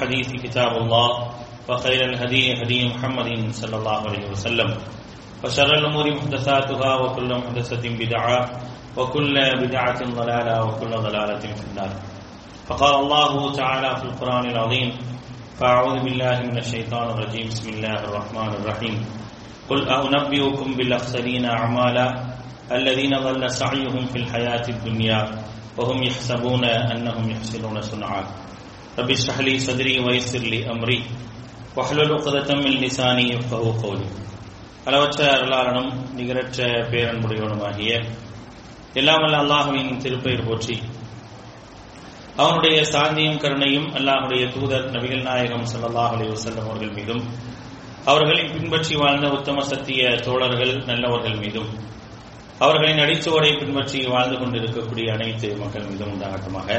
الحديث كتاب الله وخير الهدي هدي محمد صلى الله عليه وسلم. وشر الأمور محدثاتها وكل محدثة بدعة وكل بدعة ضلالة وكل ضلالة في النار. فقال الله تعالى في القرآن العظيم فأعوذ بالله من الشيطان الرجيم بسم الله الرحمن الرحيم. قل أنبئكم بالأخسرين أعمالا الذين ضل سعيهم في الحياة الدنيا وهم يحسبون أنهم يحسنون صنعا. رب اشرح لي صدري ويسر لي أمري واحلل عقدة من لساني يفقهوا قولي அளவற்ற அருளாளனும் நிகரற்ற பேரன்புடையவனுமாகிய எல்லாமல்ல அல்லாஹுவின் திருப்பெயர் போற்றி அவனுடைய சாந்தியும் கருணையும் அல்லாஹுடைய தூதர் நபிகள் நாயகம் ஸல்லல்லாஹு அலைஹி வஸல்லம் அவர்கள் மீதும் அவர்களை பின்பற்றி வாழ்ந்த உத்தம சத்திய தோழர்கள் நல்லவர்கள் மீதும் அவர்களின் அடிச்சுவடை பின்பற்றி வாழ்ந்து கொண்டிருக்கக்கூடிய அனைத்து மக்கள் மீதும் உண்டாகட்டமாக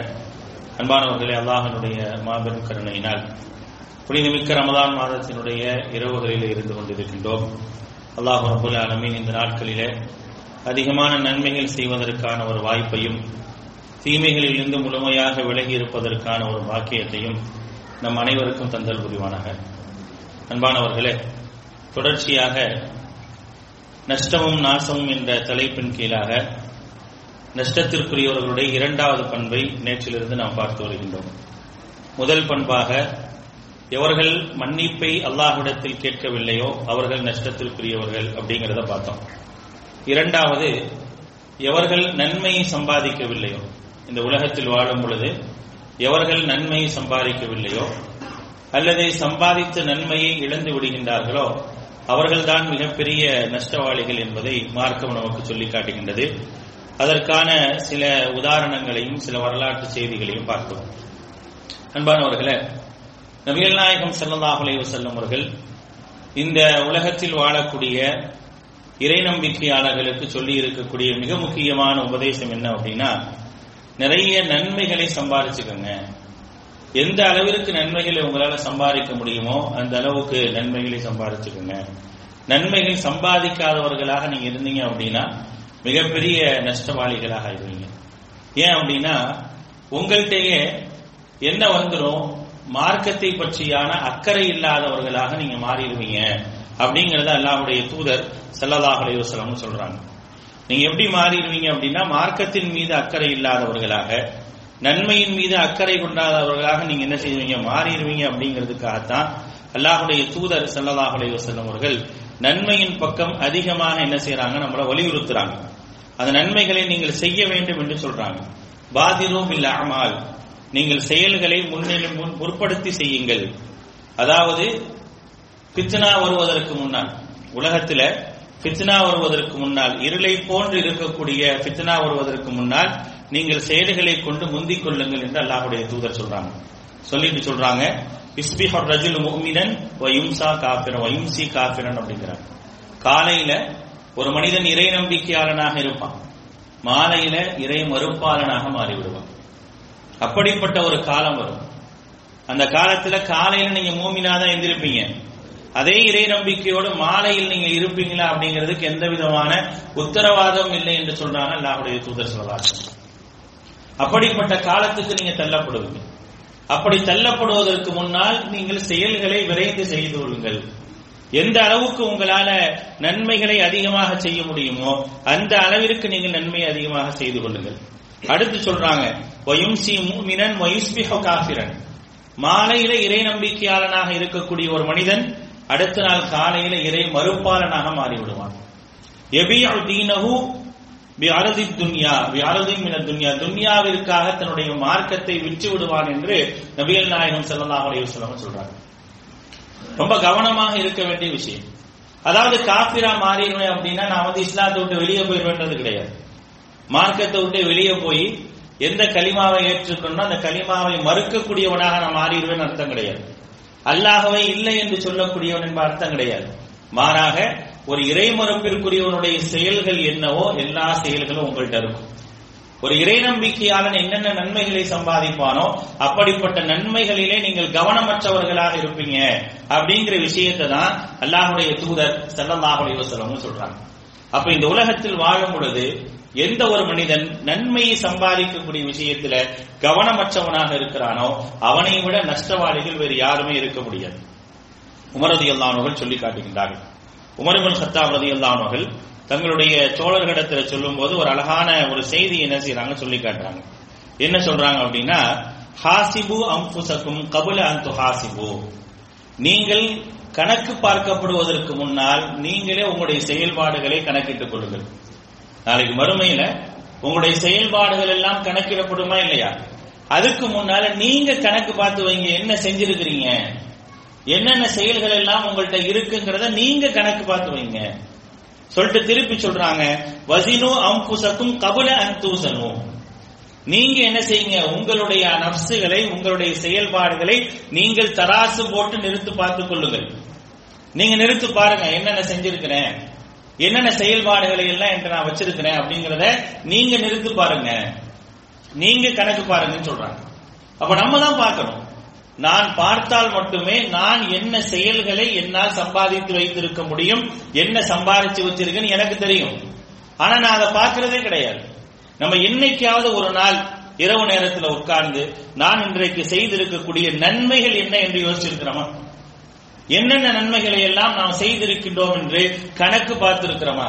அன்பானவர்களே அல்லாஹனுடைய மாபெரும் கருணையினால் புனிதமிக்க ரமதான் மாதத்தினுடைய இரவுகளிலே இருந்து கொண்டிருக்கின்றோம். அல்லாஹ் அபுல் ஆலமீன் இந்த நாட்களிலே அதிகமான நன்மைகள் செய்வதற்கான ஒரு வாய்ப்பையும் தீமைகளிலிருந்து முழுமையாக விலகி இருப்பதற்கான ஒரு பாக்கியத்தையும் நம் அனைவருக்கும் தந்தல் புரிவானாக. அன்பானவர்களே தொடர்ச்சியாக நஷ்டமும் நாசமும் என்ற தலைப்பின் கீழாக நஷ்டத்திற்குரியவர்களுடைய இரண்டாவது பண்பை நேற்றிலிருந்து நாம் பார்த்து வருகின்றோம். முதல் பண்பாக எவர்கள் மன்னிப்பை அல்லாஹ்விடத்தில் கேட்கவில்லையோ அவர்கள் நஷ்டத்திற்குரியவர்கள் அப்படிங்கிறத பார்த்தோம். இரண்டாவது எவர்கள் நன்மையை சம்பாதிக்கவில்லையோ இந்த உலகத்தில் வாழும் பொழுது எவர்கள் நன்மையை சம்பாதிக்கவில்லையோ அல்லது சம்பாதித்த நன்மையை இழந்து விடுகின்றார்களோ அவர்கள்தான் மிகப்பெரிய நஷ்டவாளிகள் என்பதை மார்க்கம் நமக்கு சொல்லி காட்டுகின்றது. அதற்கான சில உதாரணங்களையும் சில வரலாற்று செய்திகளையும் பார்த்தோம். அன்பானவர்களே நபிகள் நாயகம் ஸல்லல்லாஹு செல்லும் அவர்கள் இந்த உலகத்தில் வாழக்கூடிய இறை நம்பிக்கையாளர்களுக்கு சொல்லி இருக்கக்கூடிய மிக முக்கியமான உபதேசம் என்ன அப்படின்னா நிறைய நன்மைகளை சம்பாதிச்சுக்கோங்க எந்த அளவிற்கு நன்மைகளை உங்களால் சம்பாதிக்க முடியுமோ அந்த அளவுக்கு நன்மைகளை சம்பாதிச்சுக்கோங்க நன்மைகள் சம்பாதிக்காதவர்களாக நீங்க இருந்தீங்க அப்படின்னா மிகப்பெரிய நஷ்டவாளிகளாக ஆயிடுவீங்க ஏன் அப்படின்னா உங்கள்கிட்டயே என்ன வந்துடும் மார்க்கத்தை பற்றியான அக்கறை இல்லாதவர்களாக நீங்க மாறிடுவீங்க. அப்படிங்கறத அல்லாவுடைய தூதர் ஸல்லல்லாஹு அலைஹி சொல்றாங்க. நீங்க எப்படி மாறிடுவீங்க அப்படின்னா மார்க்கத்தின் மீது அக்கறை இல்லாதவர்களாக நன்மையின் மீது அக்கறை கொண்டாதவர்களாக நீங்க என்ன செய்வீங்க? மாறிடுவீங்க அப்படிங்கிறதுக்காகத்தான் அல்லாஹுடைய தூதர் ஸல்லல்லாஹு அலைஹி அவர்கள் நன்மையின் பக்கம் அதிகமாக என்ன செய்யறாங்க நம்மளை வலியுறுத்துறாங்க. அந்த நன்மைகளை நீங்கள் செய்ய வேண்டும் என்று சொல்றாங்க. பாதிரோ இல்லாமல் அமால் நீங்கள் செயல்களை முன்னிலை முன் முற்படுத்தி செய்யுங்கள். அதாவது பித்னா வருவதற்கு முன்னால் உலகத்துல பித்னா வருவதற்கு முன்னால் இருளை போன்று இருக்கக்கூடிய பித்னா வருவதற்கு முன்னால் நீங்கள் செயல்களை கொண்டு முந்திக் கொள்ளுங்கள் என்று அல்லாஹுடைய தூதர் சொல்றாங்க. சொல்லிட்டு சொல்றாங்க இஸ்பிஹர் ரஜுல் முஹ்மினன் வயும்சா காபிரன் வயும்சி காபிரன் அப்படிங்கிறாங்க. காலையில ஒரு மனிதன் இறை நம்பிக்கையாளனாக இருப்பான். மாலையில இறை மறுப்பாளனாக மாறிவிடுவான். அப்படிப்பட்ட ஒரு காலம் வரும். அந்த காலத்துல காலையில நீங்க மூமினா தான் எந்திருப்பீங்க. அதே இறை நம்பிக்கையோடு மாலையில் நீங்க இருப்பீங்களா அப்படிங்கிறதுக்கு எந்த விதமான உத்தரவாதம் இல்லை என்று சொல்றாங்க அல்லாஹுடைய தூதர் சொல்றாங்க அப்படிப்பட்ட காலத்துக்கு நீங்க தள்ளப்படுவீங்க. அப்படி தள்ளப்படுவதற்கு முன்னால் நீங்கள் செயல்களை விரைந்து செய்து கொள்ளுங்கள். எந்த அளவுக்கு உங்களால நன்மைகளை அதிகமாக செய்ய முடியுமோ அந்த அளவிற்கு நீங்கள் நன்மையை அதிகமாக செய்து கொள்ளுங்கள். அடுத்து சொல்றாங்க மாலையில இறை நம்பிக்கையாளனாக இருக்கக்கூடிய ஒரு மனிதன் அடுத்த நாள் காலையில இறை மறுப்பாளனாக மாறிவிடுவான். துன்யா துன்யா. துன்யாவிற்காக தன்னுடைய மார்க்கத்தை விற்று விடுவான் என்று நபிகள் நாயகம் செல்லலாம் சொல்றாங்க. ரொம்ப கவனமாக இருக்க வேண்டிய விஷயம். அதாவது காபிரா மாறிடுவேன் அப்படின்னா நான் வந்து இஸ்லாத்தை விட்டு வெளியே போயிடுவேன்றது கிடையாது. மார்க்கத்தை விட்டு வெளியே போய் எந்த களிமாவை ஏற்றுக்கணும் அந்த களிமாவை மறுக்கக்கூடியவனாக நான் மாறிடுவேன் அர்த்தம் கிடையாது. அல்லாகவே இல்லை என்று சொல்லக்கூடியவன் என்ப அர்த்தம் கிடையாது. மாறாக ஒரு இறை மறுப்பிற்குரியவனுடைய செயல்கள் என்னவோ எல்லா செயல்களும் உங்கள்கிட்ட இருக்கும். ஒரு இறை நம்பிக்கையாளன் என்னென்ன நன்மைகளை சம்பாதிப்பானோ அப்படிப்பட்ட நன்மைகளிலே நீங்கள் கவனமற்றவர்களாக இருப்பீங்க. அப்படிங்கிற விஷயத்தை தான் அல்லாஹுடைய தூதர் ஸல்லல்லாஹு அலைஹி சொல்றாங்க. அப்ப இந்த உலகத்தில் வாழும் பொழுது எந்த ஒரு மனிதன் நன்மையை சம்பாதிக்கக்கூடிய விஷயத்துல கவனமற்றவனாக இருக்கிறானோ அவனை விட நஷ்டவாளிகள் வேறு யாருமே இருக்க முடியாது. உமரதி அல்லானவர்கள் சொல்லி காட்டுகின்றார்கள். உமர்பின் சத்தா ரதி அல்லானவர்கள் தங்களுடைய சோழர்களிடத்துல சொல்லும் போது ஒரு அழகான ஒரு செய்தி என்ன செய்யறாங்க சொல்லி காட்டுறாங்க. என்ன சொல்றாங்க அப்படின்னா ஹாசிபு அம்புசக்கும் கபுல அந்த ஹாசிபு நீங்கள் கணக்கு பார்க்கப்படுவதற்கு முன்னால் நீங்களே உங்களுடைய செயல்பாடுகளை கணக்கிட்டுக் கொள்ளுங்கள். நாளைக்கு மறுமையில உங்களுடைய செயல்பாடுகள் எல்லாம் கணக்கிடப்படுமா இல்லையா? அதுக்கு முன்னால நீங்க கணக்கு பார்த்து வைங்க என்ன செஞ்சிருக்கிறீங்க? என்னென்ன செயல்கள் எல்லாம் உங்கள்கிட்ட இருக்குங்கிறத நீங்க கணக்கு பார்த்து வைங்க. சொல்லிட்டு திருப்பி சொல்றாங்க வசினு அம்புசக்கும் கபுல அந்தூசனும் நீங்க என்ன செய்யுங்க? உங்களுடைய நப்சுகளை உங்களுடைய செயல்பாடுகளை நீங்கள் தராசு போட்டு நிறுத்து பார்த்துக் கொள்ளுங்கள். நீங்க நிறுத்து பாருங்க என்னென்ன செஞ்சிருக்கிறேன் என்னென்ன செயல்பாடுகளை எல்லாம் என்று நான் வச்சிருக்கிறேன் அப்படிங்கறத நீங்க நிறுத்து பாருங்க. நீங்க கணக்கு பாருங்கன்னு சொல்றாங்க. அப்ப நம்ம தான் பார்க்கணும். நான் பார்த்தால் மட்டுமே நான் என்ன செயல்களை என்னால் சம்பாதித்து வைத்திருக்க முடியும் என்ன சம்பாதிச்சு வச்சிருக்கேன்னு எனக்கு தெரியும். ஆனா நான் அதை பார்க்கறதே கிடையாது. நம்ம என்னைக்காவது ஒரு நாள் இரவு நேரத்தில் உட்கார்ந்து நான் இன்றைக்கு செய்திருக்கக்கூடிய நன்மைகள் என்ன என்று யோசிச்சிருக்கிறோமா? என்னென்ன நன்மைகளை எல்லாம் நாம் செய்திருக்கின்றோம் என்று கணக்கு பார்த்திருக்கிறோமா?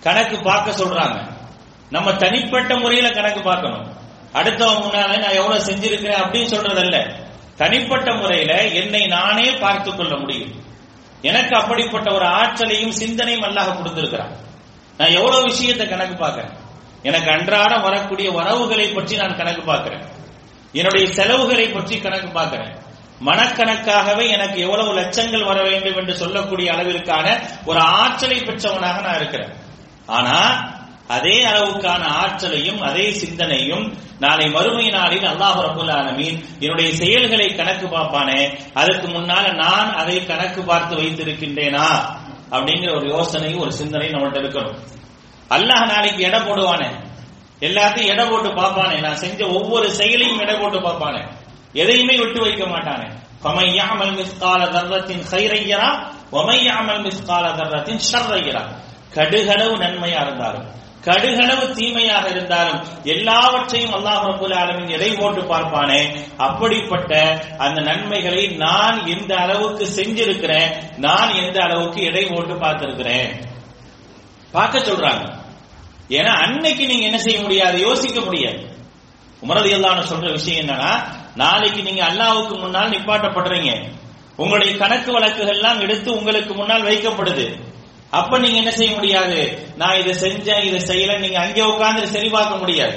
கணக்கு பார்க்க சொல்றாங்க. நம்ம தனிப்பட்ட முறையில கணக்கு பார்க்கணும். அடுத்தவங்க முன்னால நான் எவ்வளவு செஞ்சிருக்கிறேன் அப்படின்னு சொல்றதல்ல. தனிப்பட்ட முறையில என்னை நானே பார்த்துக் கொள்ள முடியும். எனக்கு அப்படிப்பட்ட ஒரு ஆற்றலையும் சிந்தனையும் அல்லாஹ் கொடுத்திருக்கிறான். நான் எவ்வளவு விஷயத்தை கணக்கு பார்க்கிறேன்? எனக்கு அன்றாடம் வரக்கூடிய வரவுகளை பற்றி நான் கணக்கு பார்க்கிறேன். என்னுடைய செலவுகளை பற்றி கணக்கு பார்க்கிறேன். மனக்கணக்காகவே எனக்கு எவ்வளவு லட்சங்கள் வர வேண்டும் என்று சொல்லக்கூடிய அளவிற்கான ஒரு ஆற்றலை பெற்றவனாக நான் இருக்கிறேன். ஆனா அதே அளவுக்கான ஆற்றலையும் அதே சிந்தனையும் நாளை மறுமை நாளில் அல்லாஹ் ரபுல் ஆலமீன் என்னுடைய செயல்களை கணக்கு பார்ப்பானே அதற்கு முன்னால நான் அதை கணக்கு பார்த்து வைத்திருக்கின்றேனா அப்படிங்கிற ஒரு யோசனை ஒரு சிந்தனை நம்மள்ட்ட இருக்கணும் அல்லாஹ் நாளைக்கு எடை போடுவானே எல்லாத்தையும் எடை போட்டு பார்ப்பானே நான் செஞ்ச ஒவ்வொரு செயலையும் எடை போட்டு பார்ப்பானே எதையுமே விட்டு வைக்க மாட்டானே فَمَنْ يَعْمَلْ مِثْقَالَ ذَرَّةٍ خَيْرًا يَرَهُ وَمَنْ يَعْمَلْ مِثْقَالَ ذَرَّةٍ شَرًّا يَرَهُ கடுகளவு நன்மையா இருந்தாலும் கடுகளவு தீமையாக இருந்தாலும் எல்லாவற்றையும் அல்லாஹ் ரபுல் ஆலமின் எதை போட்டு பார்ப்பானே? அப்படிப்பட்ட அந்த நன்மைகளை நான் எந்த அளவுக்கு செஞ்சிருக்கிறேன்? நான் எந்த அளவுக்கு எடை போட்டு பார்த்திருக்கிறேன்? பார்க்க சொல்றாங்க. ஏன்னா அன்னைக்கு நீங்க என்ன செய்ய முடியாது? யோசிக்க முடியாது. உமரது எல்லாம் சொல்ற விஷயம் என்னன்னா நாளைக்கு நீங்க அல்லாவுக்கு முன்னால் நிப்பாட்டப்படுறீங்க. உங்களுடைய கணக்கு வழக்குகள் எல்லாம் எடுத்து உங்களுக்கு முன்னால் வைக்கப்படுது. அப்ப நீங்க என்ன செய்ய முடியாது? நான் இதை செஞ்சேன் இதை செய்யல நீங்க அங்கே உட்கார்ந்து சரி பார்க்க முடியாது.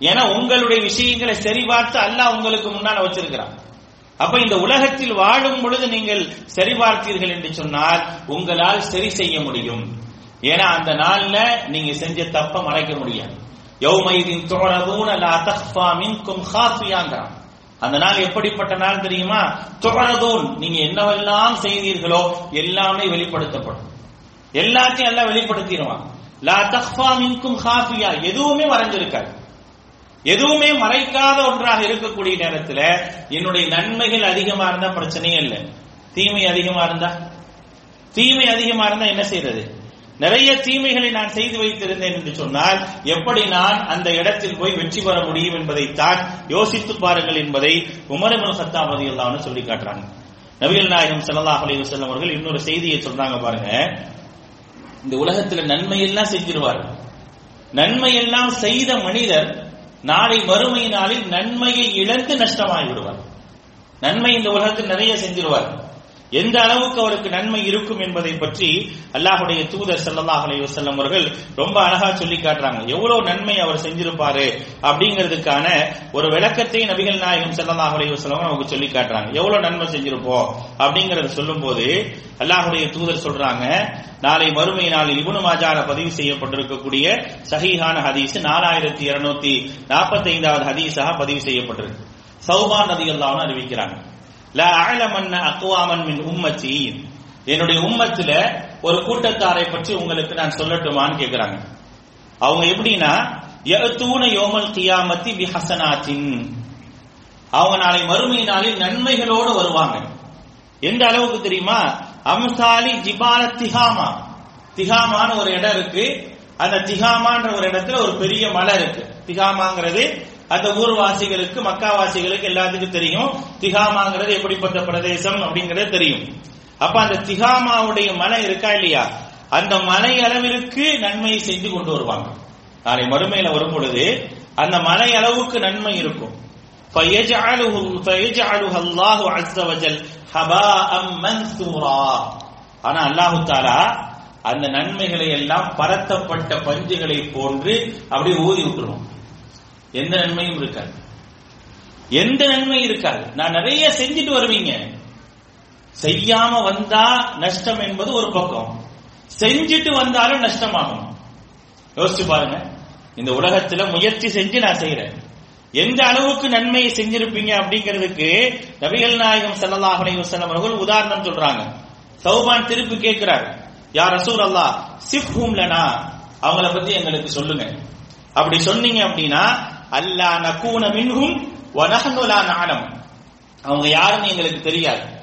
ஏன்னா உங்களுடைய விஷயங்களை சரி பார்த்து அல்லாஹ் உங்களுக்கு முன்னால் வச்சிருக்கிறான். அப்ப இந்த உலகத்தில் வாழும் பொழுது நீங்கள் சரி பார்த்தீர்கள் என்று சொன்னால் உங்களால் சரி செய்ய முடியும். ஏன்னா அந்த நாள்ல நீங்க செஞ்ச தப்ப மறைக்க முடியாது. யௌமைதின் துறதூன லா தக்ஃபா மின்கும் ஹாஃபியாங்கிறான். அந்த நாள் எப்படிப்பட்ட நாள் தெரியுமா? துறதூன் நீங்க என்னவெல்லாம் செய்தீர்களோ எல்லாமே வெளிப்படுத்தப்படும். எல்லாத்தையும் எல்லாம் வெளிப்படுத்திடுவான். லா தக்ஃபா மின்கும் ஹாஃபியா. எதுவுமே மறைஞ்சிருக்காது எதுவுமே மறைக்காத ஒன்றாக இருக்கக்கூடிய நேரத்துல என்னுடைய நன்மைகள் அதிகமா இருந்தா பிரச்சனையே இல்லை. தீமை அதிகமா இருந்தா? தீமை அதிகமா இருந்தா என்ன செய்யறது நிறைய தீமைகளை நான் செய்து வைத்திருந்தேன் என்று சொன்னால் எப்படி நான் அந்த இடத்தில் போய் வெற்றி பெற முடியும் என்பதைத்தான் யோசித்து பாருங்கள் என்பதை உமரமுல் சத்தாமதி எல்லாம் சொல்லி காட்டுறாங்க. நபிகள் நாயகம் ஸல்லல்லாஹு அலைஹி வஸல்லம் அவர்கள் இன்னொரு செய்தியை சொல்றாங்க பாருங்க. இந்த உலகத்துல நன்மை எல்லாம் செஞ்சிருவார். நன்மை எல்லாம் செய்த மனிதர் நாளை மறுமை நாளில் நன்மையை இழந்து நஷ்டமாகி விடுவார் நன்மை இந்த உலகத்தில் நிறைய செஞ்சிருவார். எந்த அளவுக்கு அவருக்கு நன்மை இருக்கும் என்பதை பற்றி அல்லாஹுடைய தூதர் சல்லாஹ் அலைவசல்லம் அவர்கள் ரொம்ப அழகா சொல்லி காட்டுறாங்க. எவ்வளவு நன்மை அவர் செஞ்சிருப்பாரு அப்படிங்கிறதுக்கான ஒரு விளக்கத்தை நபிகள் நாயகம் சல்லாஹ் அலைவசல்லம் அவங்க நமக்கு சொல்லி காட்டுறாங்க. எவ்வளவு நன்மை செஞ்சிருப்போம் அப்படிங்கறத சொல்லும்போது அல்லாஹுடைய தூதர் சொல்றாங்க நாளை மறுமை நாளில் இபுனு மாஜால பதிவு செய்யப்பட்டிருக்கக்கூடிய சஹீஹான ஹதீஸ் நாலாயிரத்தி இருநூத்தி நாற்பத்தி ஐந்தாவது ஹதீஸாக பதிவு செய்யப்பட்டிருக்கு. சௌபான் நதி அறிவிக்கிறாங்க. லா அலமன்ன அக்குவாமன் மின் உம்மச்சி என்னுடைய உம்மத்துல ஒரு கூட்டத்தாரை பற்றி உங்களுக்கு நான் சொல்லட்டுமான்னு கேக்குறாங்க. அவங்க எப்படின்னா யஅத்தூன யோமல் கியாமத்தி விஹசனாத்தின் அவங்க நாளை மறுமை நாளில் நன்மைகளோடு வருவாங்க. எந்த அளவுக்கு தெரியுமா? அம்சாலி ஜிபால திஹாமா. திஹாமான ஒரு இடம் இருக்கு. அந்த திகாமான்ற ஒரு இடத்துல ஒரு பெரிய மலை இருக்கு. திகாமாங்கிறது அந்த ஊர்வாசிகளுக்கு மக்காவாசிகளுக்கு எல்லாத்துக்கும் தெரியும். திகாமாங்கிறது எப்படிப்பட்ட பிரதேசம் அப்படிங்கறது தெரியும். அப்ப அந்த திகாமாவுடைய மலை இருக்கா இல்லையா? அந்த மலை அளவிற்கு நன்மையை செஞ்சு கொண்டு வருவாங்க. நாளை மறுமையில வரும் பொழுது அந்த மலை அளவுக்கு நன்மை இருக்கும். ஆனா அல்லாஹு தாலா அந்த நன்மைகளை எல்லாம் பரத்தப்பட்ட பஞ்சுகளை போன்று அப்படியே ஊதி விட்டுருவோம் எந்த நன்மையும் இருக்காது. எந்த நன்மை இருக்காது. நான் நிறைய செஞ்சுட்டு வருவீங்க. செய்யாம வந்தா நஷ்டம் என்பது ஒரு பக்கம். செஞ்சுட்டு வந்தாலும் நஷ்டமாகும். யோசிச்சு பாருங்க. இந்த உலகத்துல முயற்சி செஞ்சு நான் செய்யறேன் எந்த அளவுக்கு நன்மையை செஞ்சிருப்பீங்க அப்படிங்கிறதுக்கு நபிகள் நாயகம் ஸல்லல்லாஹு அலைஹி அவர்கள் உதாரணம் சொல்றாங்க. சௌபான் திருப்பி கேட்கிறார். யார் ரசூல் அல்லா சிஃப்ஹும் அவங்கள பத்தி எங்களுக்கு சொல்லுங்க. அப்படி சொன்னீங்க அப்படின்னா அல்லா நகூன மின்ஹும் வனஹனுலா நஹ்னு அவங்க யாருன்னு எங்களுக்கு தெரியாது.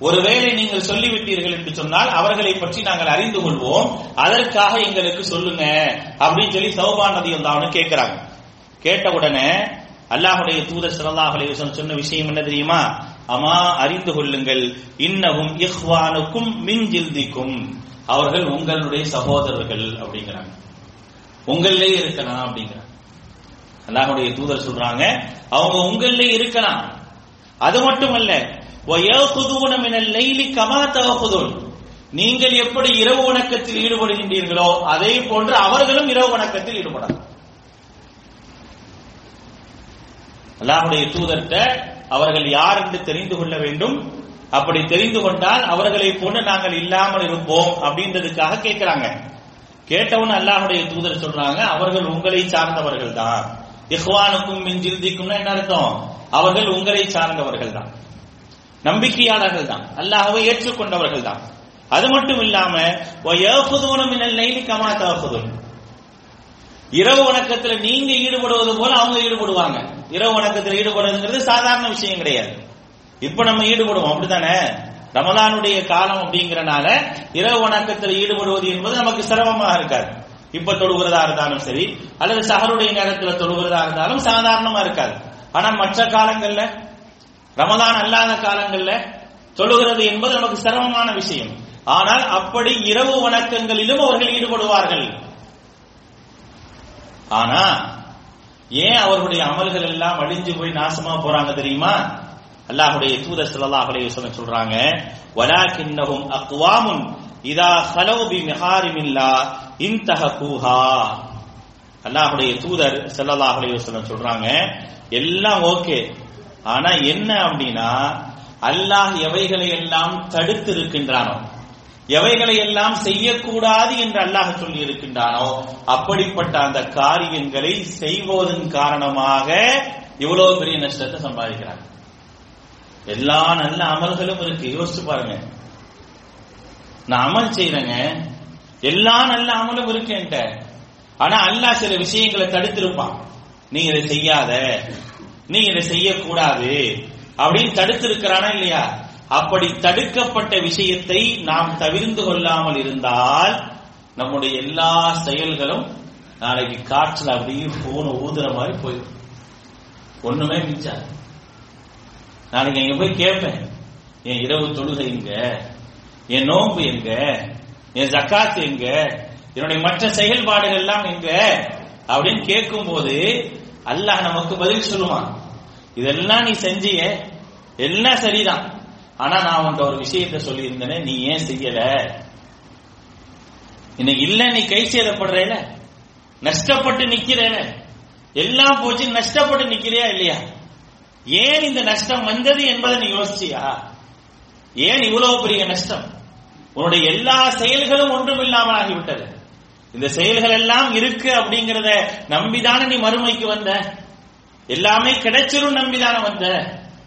ஒருவேளை நீங்கள் சொல்லிவிட்டீர்கள் என்று சொன்னால் அவர்களை பற்றி நாங்கள் அறிந்து கொள்வோம். அதற்காக எங்களுக்கு சொல்லுங்க அப்படின்னு சொல்லி சௌபான் நதி வந்தாவனு கேட்கிறாங்க. கேட்ட உடனே அல்லாஹுடைய தூதர் ஸல்லல்லாஹு சொன்ன விஷயம் என்ன தெரியுமா? அமா அறிந்து கொள்ளுங்கள். இன்னவும் இஹ்வானுக்கும் மின் ஜில்திக்கும். அவர்கள் உங்களுடைய சகோதரர்கள் அப்படிங்கிறாங்க. உங்களிலே இருக்கலாம் அப்படிங்கிறாங்க. அல்லாஹுடைய தூதர் சொல்றாங்க அவங்க உங்களே இருக்கலாம். அது மட்டுமல்ல நீங்கள் எப்படி இரவு வணக்கத்தில் ஈடுபடுகின்றீர்களோ அதே போன்று அவர்களும் இரவு வணக்கத்தில் ஈடுபடலாம். அல்லாஹுடைய தூதர்கிட்ட அவர்கள் யார் என்று தெரிந்து கொள்ள வேண்டும். அப்படி தெரிந்து கொண்டால் அவர்களை போன்று நாங்கள் இல்லாமல் இருப்போம் அப்படின்றதுக்காக கேட்கிறாங்க. கேட்டவன் அல்லாஹுடைய தூதர் சொல்றாங்க அவர்கள் உங்களை சார்ந்தவர்கள் தான் இஹ்வானுக்கும் மின் ஜில்திக்கும்னா என்ன அர்த்தம்? அவர்கள் உங்களை சார்ந்தவர்கள் தான் நம்பிக்கையாளர்கள் தான். அல்லாஹ்வை ஏற்றுக்கொண்டவர்கள் தான் அது மட்டும் இல்லாம கமா தவப்புதும் இரவு வணக்கத்துல நீங்க ஈடுபடுவது போல அவங்க ஈடுபடுவாங்க. இரவு வணக்கத்துல ஈடுபடுறதுங்கிறது சாதாரண விஷயம் கிடையாது. இப்ப நம்ம ஈடுபடுவோம். அப்படித்தானே? ரமலானுடைய காலம் அப்படிங்கறனால இரவு வணக்கத்தில் ஈடுபடுவது என்பது நமக்கு சிரமமாக இருக்காது. இப்ப தொழுகிறதா இருந்தாலும் சரி அல்லது சஹருடைய நேரத்துல தொழுகிறதா இருந்தாலும் சாதாரணமா இருக்காது. ஆனா மற்ற காலங்கள்ல ரமதான் அல்லாத காலங்கள்ல தொழுகிறது என்பது நமக்கு சிரமமான விஷயம். ஆனால் அப்படி இரவு வணக்கங்களிலும் அவர்கள் ஈடுபடுவார்கள். ஆனா ஏன் அவர்களுடைய அமல்கள் எல்லாம் அழிஞ்சு போய் நாசமா போறாங்க தெரியுமா? அல்லாஹுடைய தூதர் ஸல்லல்லாஹு அலைஹி வஸல்லம் சொல்றாங்க வலாக்கின்னஹும் அக்வாமுன் இதா ஹலவு பி மிஹாரிமில்லா. இன்தஹகுஹா அல்லாஹுடைய தூதர் ஸல்லல்லாஹு அலைஹி சொல்றாங்க எல்லாம் ஓகே. ஆனா என்ன அப்படின்னா அல்லாஹ் எவைகளை எல்லாம் தடுத்து இருக்கின்றானோ எவைகளை எல்லாம் செய்யக்கூடாது என்று அல்லாஹ் சொல்லி இருக்கின்றானோ அப்படிப்பட்ட அந்த காரியங்களை செய்வதன் காரணமாக இவ்வளவு பெரிய நஷ்டத்தை சம்பாதிக்கிறாங்க. எல்லா நல்ல அமல்களும் இருக்கு. யோசிச்சு பாருங்க. நான் அமல் செய்யறேங்க எல்லா நல்ல அமலும் இருக்கு என்கிட்ட. ஆனா அல்லாஹ் சில விஷயங்களை தடுத்திருப்பான். நீ இதை செய்யாத. நீ இதை செய்யக்கூடாது. அப்படின்னு தடுத்திருக்கிறானா இல்லையா? அப்படி தடுக்கப்பட்ட விஷயத்தை நாம் தவிர்ந்து கொள்ளாமல் இருந்தால் நம்முடைய எல்லா செயல்களும் நாளைக்கு காற்றுல அப்படியே போன ஊதுற மாதிரி போயிடும். ஒண்ணுமே மிச்சாது நாளைக்கு எங்க போய் கேட்பேன் என் இரவு தொழுகை எங்க? என் நோன்பு எங்க? என் ஜக்காத் எங்க? என்னுடைய மற்ற செயல்பாடுகள் எல்லாம் எங்க? அப்படின்னு கேட்கும் போது அல்லாஹ் நமக்கு பதில் சொல்லுவான். இதெல்லாம் நீ செஞ்சிய. எல்லாம் சரிதான். ஆனா நான் உன்ட்ட ஒரு விஷயத்த சொல்லி இருந்தேனே நீ ஏன் செய்யல? இன்னைக்கு இல்ல நீ கை சேதப்படுறேல? நஷ்டப்பட்டு நிக்கிறேல? எல்லாம் போச்சு நஷ்டப்பட்டு நிக்கிறியா இல்லையா? ஏன் இந்த நஷ்டம் வந்தது என்பதை நீ யோசிச்சியா? ஏன் இவ்வளவு பெரிய நஷ்டம்? உன்னுடைய எல்லா செயல்களும் ஒன்றும் இல்லாமல் ஆகிவிட்டது இந்த செயல்கள் எல்லாம் இருக்கு அப்படிங்கறத நம்பிதானே நீ மறுமைக்கு வந்த? எல்லாமே கிடைச்சிரும் நம்பிதானே வந்த?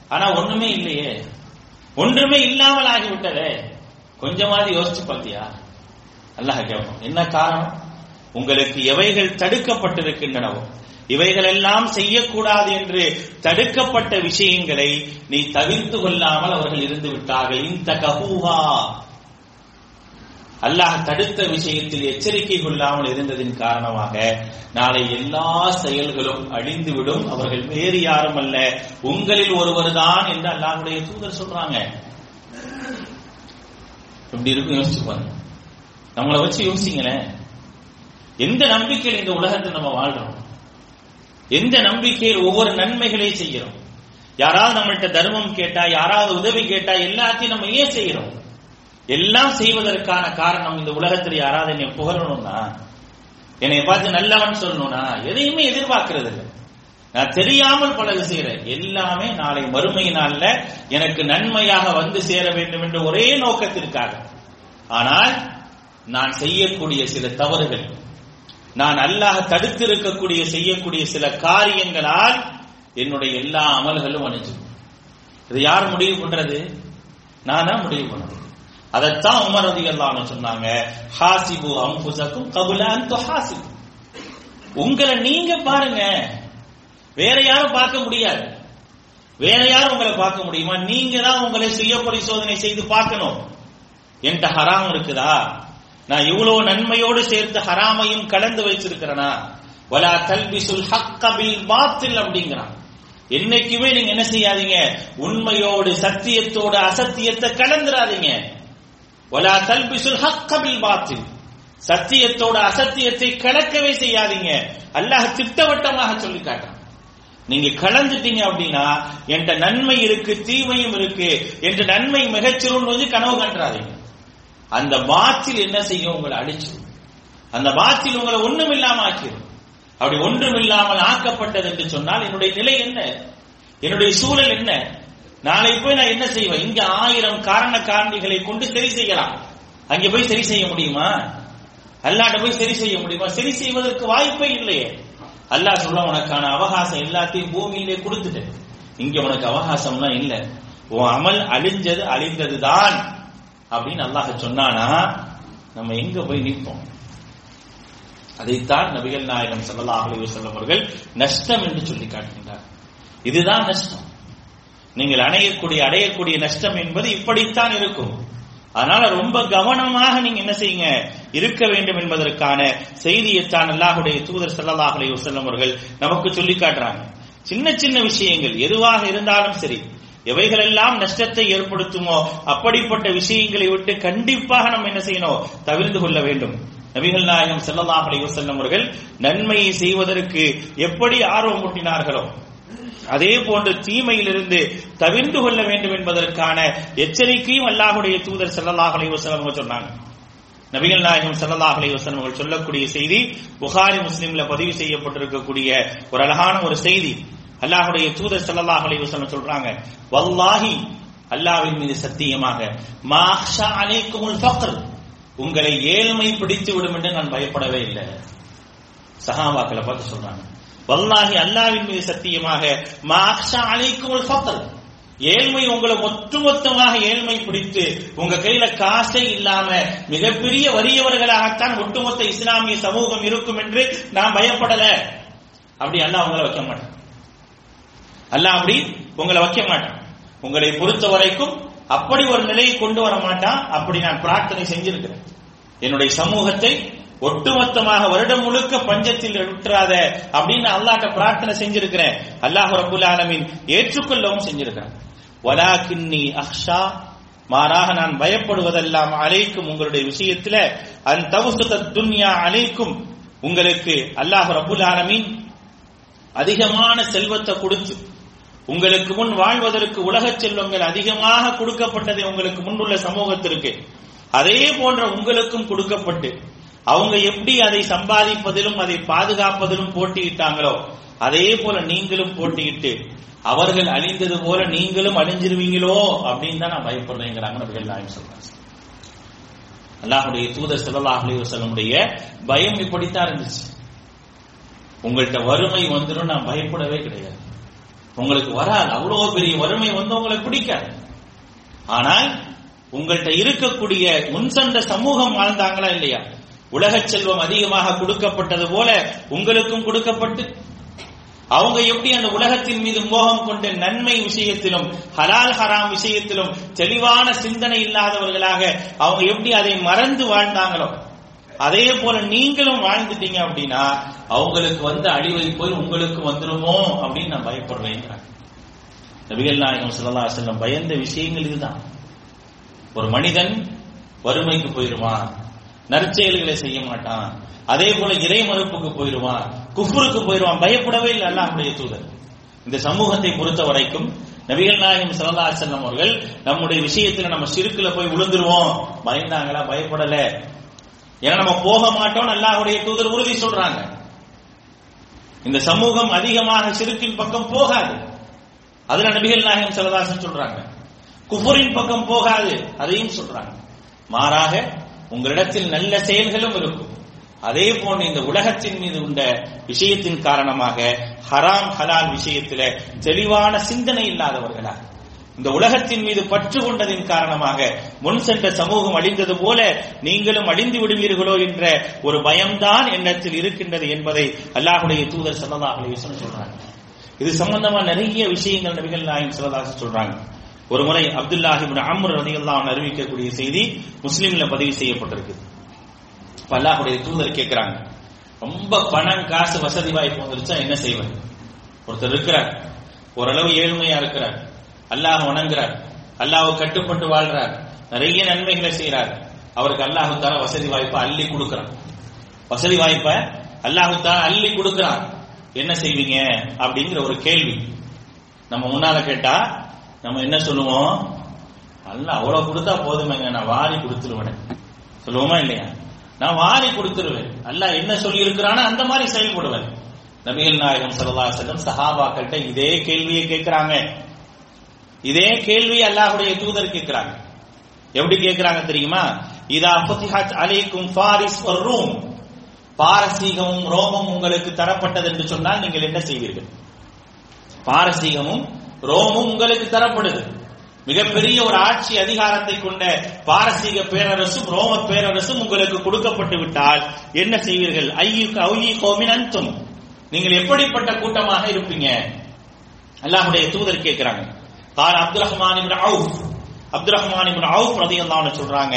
ஆனா ஒண்ணுமே இல்லையே. ஒன்றுமே இல்லாமல் ஆகிவிட்டதே கொஞ்சமாவது யோசிச்சு பார்த்தியா? அல்லாஹ் கேட்போம் என்ன காரணம்? உங்களுக்கு எவைகள் தடுக்கப்பட்டிருக்கின்றனவோ இவைகள் எல்லாம் செய்யக்கூடாது என்று தடுக்கப்பட்ட விஷயங்களை நீ தவிர்த்து கொள்ளாமல் அவர்கள் இருந்து விட்டார்கள் இந்த கஹூஹா அல்லாஹ் தடுத்த விஷயத்தில் எச்சரிக்கை கொள்ளாமல் இருந்ததின் காரணமாக நாளை எல்லா செயல்களும் அழிந்துவிடும். அவர்கள் வேறு யாரும் அல்ல. உங்களில் ஒருவர் தான் என்று அல்லாஹுடைய தூதர் சொல்றாங்க. எப்படி இருக்கும் யோசிச்சு பாருங்க. நம்மளை வச்சு யோசிங்களேன். எந்த நம்பிக்கையில் இந்த உலகத்தில் நம்ம வாழ்றோம்? எந்த நம்பிக்கையில் ஒவ்வொரு நன்மைகளை செய்கிறோம்? யாராவது நம்மள்கிட்ட தர்மம் கேட்டா யாராவது உதவி கேட்டா எல்லாத்தையும் நம்ம ஏன் செய்யறோம் எல்லாம் செய்வதற்கான காரணம் இந்த உலகத்தில் யாராவது என்னை புகழணும்னா என்னை பார்த்து நல்லவன் சொல்லணும்னா எதையுமே எதிர்பார்க்கறது இல்லை. நான் தெரியாமல் பல செய்கிறேன். எல்லாமே நாளை மறுமை நாள்ல எனக்கு நன்மையாக வந்து சேர வேண்டும் என்ற ஒரே நோக்கத்திற்காக. ஆனால் நான் செய்யக்கூடிய சில தவறுகள் நான் அல்லாஹ் தடுத்து இருக்கக்கூடிய செய்யக்கூடிய சில காரியங்களால் என்னுடைய எல்லா அமல்களும் அணிஞ்சு இது யார் முடிவு பண்றது? நானா முடிவு பண்றது அதைத்தான் உமர் ரதி அல்லான்னு சொன்னாங்க. ஹாசிபு அம்புசக்கும் கபுல அந்த ஹாசிபு. உங்களை நீங்க பாருங்க. வேற யாரும் பார்க்க முடியாது. வேற யாரும் உங்களை பார்க்க முடியுமா? நீங்க தான் உங்களை சுய பரிசோதனை செய்து பார்க்கணும். என்கிட்ட ஹராம் இருக்குதா? நான் இவ்வளவு நன்மையோடு சேர்த்து ஹராமையும் கலந்து வச்சிருக்கிறேனா வலா தல்பிசுல் ஹக்க பாத்தில் அப்படிங்கிறான். என்னைக்குமே நீங்க என்ன செய்யாதீங்க. உண்மையோடு சத்தியத்தோடு அசத்தியத்தை கலந்துராதீங்க ஒலா தல்பிசுல் ஹக்கபில் பாத்தில் சத்தியத்தோட அசத்தியத்தை கலக்கவே செய்யாதீங்க. அல்லாஹ் திட்டவட்டமாக சொல்லி காட்டான் நீங்க கலந்துட்டீங்க அப்படின்னா என்கிட்ட நன்மை இருக்கு தீமையும் இருக்கு. என்று நன்மை மிகச்சிறுன்னு கனவு கண்டாதீங்க அந்த பாத்தில் என்ன செய்யும்? உங்களை அழிச்சிடும் அந்த பாத்தில் உங்களை ஒண்ணும் இல்லாம ஆக்கிடும் அப்படி ஒன்றும் இல்லாமல் ஆக்கப்பட்டது என்று சொன்னால் என்னுடைய நிலை என்ன? என்னுடைய சூழல் என்ன? நாளை போய் நான் என்ன செய்வேன்? இங்க ஆயிரம் காரண காரணிகளை கொண்டு சரி செய்யலாம். அங்க போய் சரி செய்ய முடியுமா? அல்லாட்ட போய் சரி செய்ய முடியுமா? சரி செய்வதற்கு வாய்ப்பே இல்லையே. அல்லாஹ் சொல்ல உனக்கான அவகாசம் எல்லாத்தையும் பூமியிலே கொடுத்துட்டு இங்க உனக்கு அவகாசம்லாம் இல்ல. உன் அமல் அழிஞ்சது அழிந்தது தான் அப்படின்னு அல்லாஹ் சொன்னானா? நம்ம எங்க போய் நிற்போம்? அதைத்தான் நபிகள் நாயகம் ஸல்லல்லாஹு அலைஹி வஸல்லம் அவர்கள் நஷ்டம் என்று சொல்லி காட்டுகின்றார். இதுதான் நஷ்டம். நீங்கள் அணையக்கூடிய அடையக்கூடிய நஷ்டம் என்பது இப்படித்தான் இருக்கும். அதனால ரொம்ப கவனமாக நீங்க என்ன செய்யுங்க? இருக்க வேண்டும் என்பதற்கான செய்தியைத்தான் அல்லாஹுடைய தூதர் ஸல்லல்லாஹு அலைஹி வஸல்லம் அவர்கள் நமக்கு சொல்லி காட்டுறாங்க. சின்ன சின்ன விஷயங்கள் எதுவாக இருந்தாலும் சரி எவைகளெல்லாம் நஷ்டத்தை ஏற்படுத்துமோ அப்படிப்பட்ட விஷயங்களை விட்டு கண்டிப்பாக நம்ம என்ன செய்யணும்? தவிர்த்து கொள்ள வேண்டும். நபிகள் நாயகம் ஸல்லல்லாஹு அலைஹி வஸல்லம் அவர்கள் நன்மையை செய்வதற்கு எப்படி ஆர்வம் ஊட்டினார்களோ அதே போன்று தீமையிலிருந்து தவிர்ந்து கொள்ள வேண்டும் என்பதற்கான எச்சரிக்கையும் அல்லாஹுடைய தூதர் ஸல்லல்லாஹு அலைஹி சொன்னாங்க. நபிகள் நாயகம் ஸல்லல்லாஹு அவர்கள் சொல்லக்கூடிய செய்தி புகாரி முஸ்லிம்ல பதிவு செய்யப்பட்டிருக்கக்கூடிய ஒரு அழகான ஒரு செய்தி. அல்லாஹுடைய தூதர் ஸல்லல்லாஹு அலைஹி சொல்றாங்க வல்லாஹி அல்லாஹ்வின் மீது சத்தியமாக மாஹ்ஷா அலைக்குமுல் ஃபக்ர் உங்களை ஏழ்மை பிடித்து விடும் என்று நான் பயப்படவே இல்லை. சஹாபாக்களை பார்த்து சொல்றாங்க. வல்லாஹி அல்லாவின் மீது சத்தியமாக மாஹ்ஷா அலைக்குமுல் ஃபக்ர் ஏழ்மை உங்களை ஒட்டுமொத்தமாக ஏழ்மை பிடித்து உங்க கையில காசே இல்லாம மிகப்பெரிய வறியவர்களாகத்தான் ஒட்டுமொத்த இஸ்லாமிய சமூகம் இருக்கும் என்று நான் பயப்படல. அப்படி அல்லாஹ் உங்களை வைக்க மாட்டேன். அல்லாஹ் அப்படி உங்களை வைக்க மாட்டேன். உங்களை பொறுத்த வரைக்கும் அப்படி ஒரு நிலையை கொண்டு வர மாட்டான். அப்படி நான் பிரார்த்தனை செஞ்சிருக்கிறேன். என்னுடைய சமூகத்தை ஒட்டுமொத்தமாக வருடம் முழுக்க பஞ்சத்தில் விட்டுறாத அப்படின்னு அல்லாட்ட பிரார்த்தனை செஞ்சிருக்கிறேன். அல்லாஹ் ரபுல் ஆலமீன் ஏற்றுக்கொள்ளவும் செஞ்சிருக்கிறேன். வலாக்கின்னி அஹ்ஷா மாறாக நான் பயப்படுவதெல்லாம் அழைக்கும் உங்களுடைய விஷயத்துல அன் தவுசுத துன்யா அழைக்கும் உங்களுக்கு அல்லாஹ் ரபுல் ஆலமீன் அதிகமான செல்வத்தை கொடுத்து உங்களுக்கு முன் வாழ்வதற்கு உலக செல்வங்கள் அதிகமாக கொடுக்கப்பட்டது உங்களுக்கு முன்னுள்ள சமூகத்திற்கு அதே போன்ற உங்களுக்கும் கொடுக்கப்பட்டு அவங்க எப்படி அதை சம்பாதிப்பதிலும் அதை பாதுகாப்பதிலும் போட்டியிட்டாங்களோ அதே போல நீங்களும் போட்டியிட்டு அவர்கள் அழிந்தது போல நீங்களும் அழிஞ்சிருவீங்களோ அப்படின்னு தான் நான் பயப்படுறேங்கிறாங்க நபிகள் நாயம் சொல்றாங்க அல்லாஹுடைய தூதர் ஸல்லல்லாஹு அலைஹி பயம் இப்படித்தான் இருந்துச்சு. உங்கள்கிட்ட வறுமை வந்துடும் நான் பயப்படவே கிடையாது. உங்களுக்கு வராது. அவ்வளவு பெரிய வறுமை வந்து உங்களை பிடிக்காது. ஆனால் உங்கள்கிட்ட இருக்கக்கூடிய முன்சண்ட சமூகம் வாழ்ந்தாங்களா இல்லையா? உலக செல்வம் அதிகமாக கொடுக்கப்பட்டது போல உங்களுக்கும் கொடுக்கப்பட்டு அவங்க எப்படி அந்த உலகத்தின் மீது மோகம் கொண்ட நன்மை விஷயத்திலும் ஹலால் ஹராம் விஷயத்திலும் தெளிவான சிந்தனை இல்லாதவர்களாக அவங்க எப்படி அதை மறந்து வாழ்ந்தாங்களோ அதே போல நீங்களும் வாழ்ந்துட்டீங்க அப்படின்னா அவங்களுக்கு வந்து அழிவை போய் உங்களுக்கு வந்துருமோ அப்படின்னு நான் பயப்படுறேன் நபிகள் நாயகம் ஸல்லல்லாஹு செல்லம் பயந்த விஷயங்கள் இதுதான். ஒரு மனிதன் வறுமைக்கு போயிருவான். நற்செயல்களை செய்ய மாட்டான். அதே போல இறை மறுப்புக்கு போயிடுவான். குஃபுருக்கு போயிருவான் பயப்படவே இல்லை அல்லாஹுடைய தூதர். இந்த சமூகத்தை பொறுத்த வரைக்கும் நபிகள் நாயகம் ஸல்லல்லாஹு செல்லம் அவர்கள் நம்முடைய விஷயத்துல நம்ம சிறுக்குல போய் விழுந்துருவோம். பயந்தாங்களா? பயப்படல. ஏன்னா நம்ம போக மாட்டோம் அல்லாஹுடைய தூதர் உறுதி சொல்றாங்க. இந்த சமூகம் அதிகமாக சிறுக்கின் பக்கம் போகாது. அதுல நபிகள் நாயகம் ஸல்லல்லாஹு சொல்றாங்க. குஃபுரின் பக்கம் போகாது. அதையும் சொல்றாங்க. மாறாக உங்களிடத்தில் நல்ல செயல்களும் இருக்கும். அதே போன்று இந்த உலகத்தின் மீது உள்ள விஷயத்தின் காரணமாக ஹராம் ஹலால் விஷயத்தில தெளிவான சிந்தனை இல்லாதவர்களா இந்த உலகத்தின் மீது பற்று கொண்டதின் காரணமாக முன் சென்ற சமூகம் அழிந்தது போல நீங்களும் அழிந்து விடுவீர்களோ என்ற ஒரு பயம்தான் எண்ணத்தில் இருக்கின்றது என்பதை அல்லாஹுடைய தூதர் சல்லதாக சொல்றாங்க. இது சம்பந்தமா நிறைய விஷயங்கள் நபிகள் நாயகம் ஸல்லல்லாஹு சொல்றாங்க. ஒரு முறை அப்துல்லாஹி இப்னு அம்ர் அறிவிக்கக்கூடிய செய்தி முஸ்லீம்ல பதிவு செய்யப்பட்டிருக்கு. அல்லாஹுடைய தூதர் கேட்கிறாங்க ரொம்ப பணம் காசு வசதி வாய்ப்பு வந்துருச்சா என்ன செய்வது ஒருத்தர் இருக்கிறார். ஓரளவு ஏழ்மையா இருக்கிறார். அல்லாஹ் வணங்குறார். அல்லாஹ் கட்டுப்பட்டு வாழ்றார். நிறைய நன்மைகளை செய்யறார் அவருக்கு அல்லாஹு தால வசதி வாய்ப்பை அள்ளி கொடுக்கிறான். வசதி வாய்ப்பை அல்லாஹு தால அள்ளி கொடுக்கிறான். என்ன செய்வீங்க? அப்படிங்கிற ஒரு கேள்வி. நம்ம முன்னால கேட்டா நம்ம என்ன சொல்லுவோம்? அல்ல அவ்வளவு கொடுத்தா போதுமேங்க நான் வாரி கொடுத்துருவேன். சொல்லுவோமா இல்லையா? நான் வாரி கொடுத்துருவேன். அல்ல என்ன சொல்லி இருக்கிறானோ அந்த மாதிரி செயல்படுவேன். நபிகள் நாயகம் ஸல்லல்லாஹு சஹாபாக்கள்கிட்ட இதே கேள்வியை கேட்கிறாங்க. இதே கேள்வி அல்லாஹுடைய தூதர் கேட்கிறாங்க. எப்படி கேட்கிறாங்க தெரியுமா? இதா ஃபுதிஹத் அலைக்கும் ஃபாரிஸ் வர் ரூம். பாரசீகமும் ரோமம் உங்களுக்கு தரப்பட்டது என்று சொன்னால் நீங்கள் என்ன செய்வீர்கள்? பாரசீகமும் ரோமும் உங்களுக்கு தரப்படுது. மிகப்பெரிய ஒரு ஆட்சி அதிகாரத்தை கொண்ட பாரசீக பேரரசும் ரோம பேரரசும் உங்களுக்கு கொடுக்கப்பட்டு விட்டால் என்ன செய்வீர்கள்? ஐயுக்கு அவுயி கோமின் அன்தும் நீங்கள் எப்படிப்பட்ட கூட்டமாக இருப்பீங்க? அல்லாஹுடைய தூதர் கேட்கிறாங்க. கால் Abdul Rahman Ibn Awf. Abdul Rahman Ibn Awf ரலியல்லாஹு சொல்றாங்க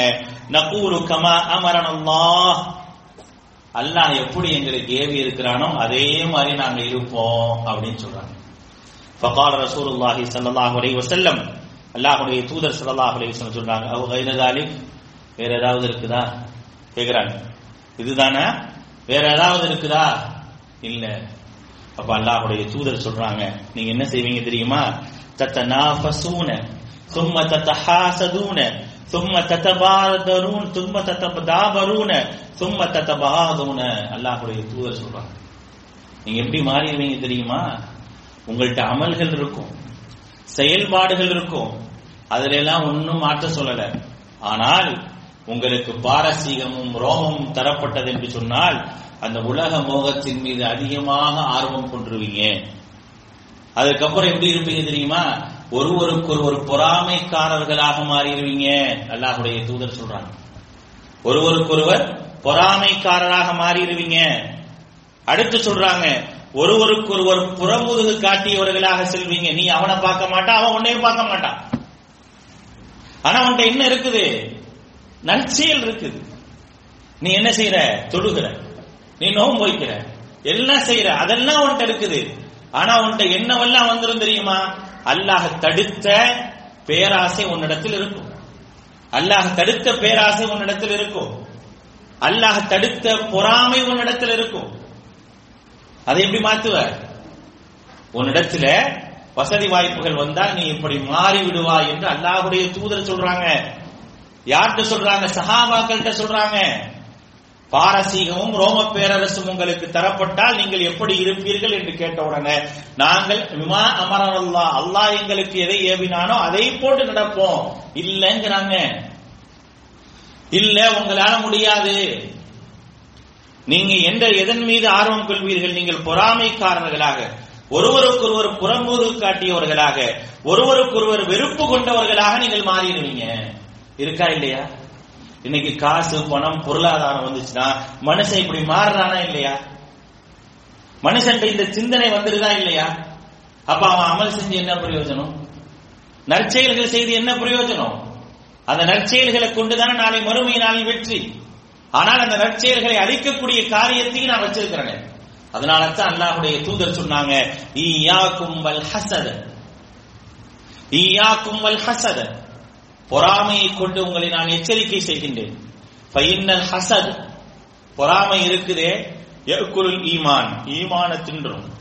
நகூலு கமா அமரன அல்லாஹ் அல்லாஹ் எப்படி எங்களுக்கு ஏவி இருக்கிறானோ அதே மாதிரி நாங்க இருப்போம் அப்படின்னு சொல்றாங்க. فقال رسول الله صلى الله عليه وسلم அல்லாஹ்வுடைய தூதர் ஸல்லல்லாஹு அலைஹி வஸல்லம் சொல்றாங்க அவ கைர தாலிக் வேற ஏதாவது இருக்குதா கேக்குறாங்க இதுதானா வேற ஏதாவது இருக்குதா இல்ல அப்ப அல்லாஹ்வுடைய தூதர் சொல்றாங்க நீங்க என்ன செய்வீங்க தெரியுமா தத்தனாஃபசூன ثم تتحاسدون ثم تتبادرون ثم تتدابرون ثم تتباغضون அல்லாஹ்வுடைய தூதர் சொல்றாங்க நீங்க எப்படி மாறிடுவீங்க தெரியுமா உங்கள்கிட்ட அமல்கள் இருக்கும். செயல்பாடுகள் இருக்கும். அதுல எல்லாம் ஒன்னும் மாற்ற சொல்லல. ஆனால் உங்களுக்கு பாரசீகமும் ரோமமும் தரப்பட்டது என்று சொன்னால் அந்த உலக மோகத்தின் மீது அதிகமாக ஆர்வம் கொண்டுருவீங்க. அதுக்கப்புறம் எப்படி இருப்பீங்க தெரியுமா? ஒருவருக்கு ஒருவர் பொறாமைக்காரர்களாக மாறிடுவீங்க. அல்லாஹுடைய தூதர் சொல்றாங்க ஒருவருக்கொருவர் பொறாமைக்காரராக மாறிடுவீங்க. அடுத்து சொல்றாங்க ஒருவருக்கொருவர் புறமுதுகு காட்டியவர்களாக செல்வீங்க. நீ அவனை பார்க்க மாட்டான் அவன் உன்னையும் பார்க்க மாட்டான் ஆனா உன்கிட்ட என்ன இருக்குது? நற்செயல் இருக்குது. நீ என்ன செய்யற தொழுகிற நீ நோம்பு வைக்கிற. எல்லாம் செய்யற அதெல்லாம் உன்கிட்ட இருக்குது. ஆனா உன்கிட்ட என்னவெல்லாம் வந்துரும் தெரியுமா? அல்லாஹ் தடுத்த பேராசை உன்னிடத்தில் இருக்கும். அல்லாஹ் தடுத்த பேராசை உன்னிடத்தில் இருக்கும். அல்லாஹ் தடுத்த பொறாமை உன்னிடத்தில் இருக்கும். அதை எப்படி மாத்துவ உன்னிடத்துல வசதி வாய்ப்புகள் வந்தால் நீ இப்படி மாறி விடுவாய் என்று அல்லாஹுடைய தூதர் சொல்றாங்க. யார்கிட்ட சொல்றாங்க? சஹாபாக்கள்கிட்ட சொல்றாங்க. பாரசீகமும் ரோம பேரரசும் உங்களுக்கு தரப்பட்டால் நீங்கள் எப்படி இருப்பீர்கள் என்று கேட்ட உடனே நாங்கள் விமா அமரல்லா அல்லாஹ் எங்களுக்கு எதை ஏவினானோ அதை போட்டு நடப்போம். இல்லைங்கிறாங்க. இல்ல உங்களால முடியாது. நீங்க எந்த எதன் மீது ஆர்வம் கொள்வீர்கள்? நீங்கள் பொறாமைக்காரர்களாக ஒருவருக்கொருவர் புறம்பூறு காட்டியவர்களாக ஒருவருக்கொருவர் வெறுப்பு கொண்டவர்களாக நீங்கள் மாறிடுவீங்க. இருக்கா இல்லையா? இன்னைக்கு காசு பணம் பொருளாதாரம் வந்துச்சுன்னா மனுஷன் இப்படி மாறுறானா இல்லையா? மனுஷன் இந்த சிந்தனை வந்துருதா இல்லையா? அப்ப அவன் அமல் செஞ்சு என்ன பிரயோஜனம்? நற்செயல்கள் செய்து என்ன பிரயோஜனம்? அந்த நற்செயல்களை கொண்டுதான் நாளை மறுமை நாளில் வெற்றி. ஆனால் அந்த நற்செயல்களை அழிக்கக்கூடிய காரியத்தையும் நான் வச்சிருக்கிறேன். அதனால தான் அல்லாஹுடைய தூதர் சொன்னாங்க ஈயாக்கும் வல் ஹசத. ஈயாக்கும் வல் ஹசத. பொறாமையை கொண்டு உங்களை நான் எச்சரிக்கை செய்கின்றேன். ஃபைன்னல் ஹசத். பொறாமை இருக்குதே எக்குருள் ஈமான். ஈமான தின்றும்.